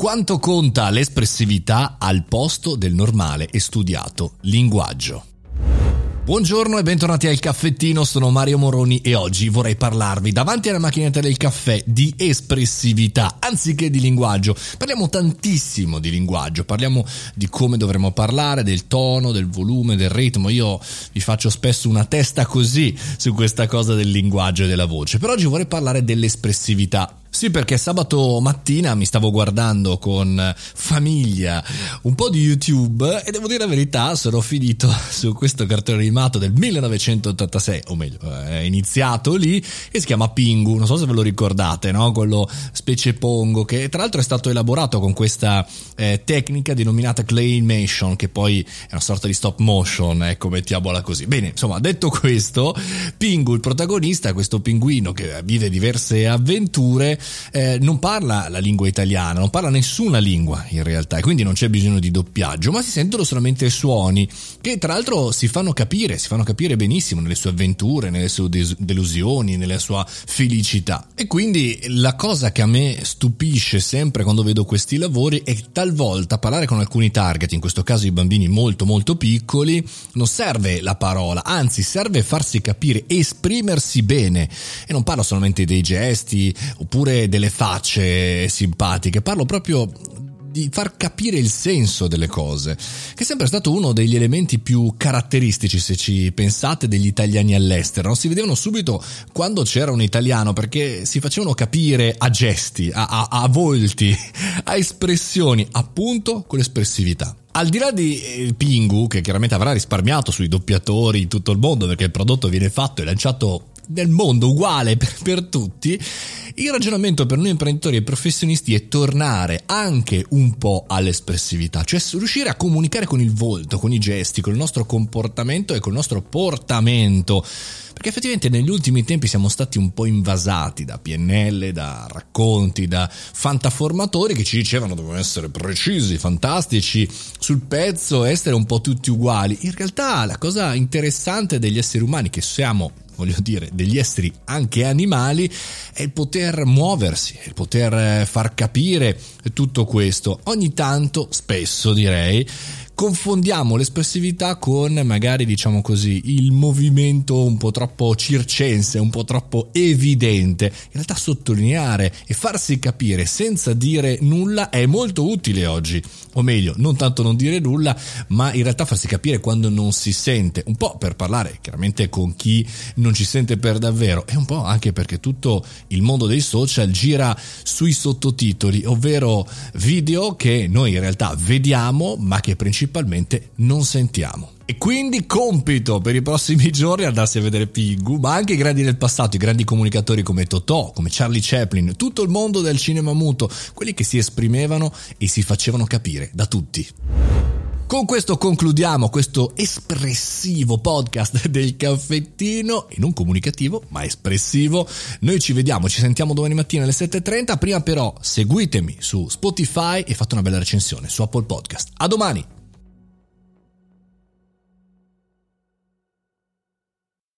Quanto conta l'espressività al posto del normale e studiato linguaggio? Buongiorno e bentornati al caffettino, sono Mario Moroni e oggi vorrei parlarvi davanti alla macchinetta del caffè di espressività anziché di linguaggio. Parliamo tantissimo di linguaggio, parliamo di come dovremmo parlare, del tono, del volume, del ritmo. Io vi faccio spesso una testa così su questa cosa del linguaggio e della voce, però oggi vorrei parlare dell'espressività sì, perché sabato mattina mi stavo guardando con famiglia un po' di YouTube e devo dire la verità, sono finito su questo cartone animato del 1986, o meglio, è iniziato lì e si chiama Pingu, non so se ve lo ricordate, no? Quello specie pongo che tra l'altro è stato elaborato con questa eh, tecnica denominata claymation, che poi è una sorta di stop motion, ecco, mettiamola così. Bene, insomma, detto questo, Pingu, il protagonista, questo pinguino che vive diverse avventure, eh, non parla la lingua italiana, non parla nessuna lingua in realtà e quindi non c'è bisogno di doppiaggio, ma si sentono solamente suoni che tra l'altro si fanno capire, si fanno capire benissimo nelle sue avventure, nelle sue delusioni, nella sua felicità. E quindi la cosa che a me stupisce sempre quando vedo questi lavori è talvolta parlare con alcuni target, in questo caso i bambini molto molto piccoli, non serve la parola, anzi serve farsi capire, esprimersi bene. E non parlo solamente dei gesti oppure delle facce simpatiche, parlo proprio di far capire il senso delle cose, che è sempre stato uno degli elementi più caratteristici, se ci pensate, degli italiani all'estero. Non si vedevano subito quando c'era un italiano perché si facevano capire a gesti, a, a, a volti, a espressioni, appunto con l'espressività. Al di là di eh, Pingu, che chiaramente avrà risparmiato sui doppiatori in tutto il mondo perché il prodotto viene fatto e lanciato nel mondo uguale per, per tutti, il ragionamento per noi imprenditori e professionisti è tornare anche un po' all'espressività, cioè riuscire a comunicare con il volto, con i gesti, con il nostro comportamento e con il nostro portamento. Perché effettivamente negli ultimi tempi siamo stati un po' invasati da PNL, da racconti, da fantaformatori che ci dicevano dobbiamo essere precisi, fantastici, sul pezzo, essere un po' tutti uguali. In realtà la cosa interessante degli esseri umani che siamo voglio dire, degli esseri anche animali, è il poter muoversi, il poter eh, far capire tutto questo. Ogni tanto, spesso direi, confondiamo l'espressività con magari diciamo così il movimento un po' troppo circense, un po' troppo evidente. In realtà sottolineare e farsi capire senza dire nulla è molto utile oggi, o meglio, non tanto non dire nulla, ma in realtà farsi capire quando non si sente, un po' per parlare chiaramente con chi non ci sente per davvero. E un po' anche perché tutto il mondo dei social gira sui sottotitoli, ovvero video che noi in realtà vediamo ma che principalmente principalmente non sentiamo. E quindi compito per i prossimi giorni andarsi a vedere Pingu, ma anche i grandi del passato, i grandi comunicatori come Totò, come Charlie Chaplin, tutto il mondo del cinema muto, quelli che si esprimevano e si facevano capire da tutti. Con questo concludiamo questo espressivo podcast del caffettino, e non comunicativo, ma espressivo. Noi ci vediamo, ci sentiamo domani mattina alle 7.30. Prima però seguitemi su Spotify e fate una bella recensione su Apple Podcast. A domani!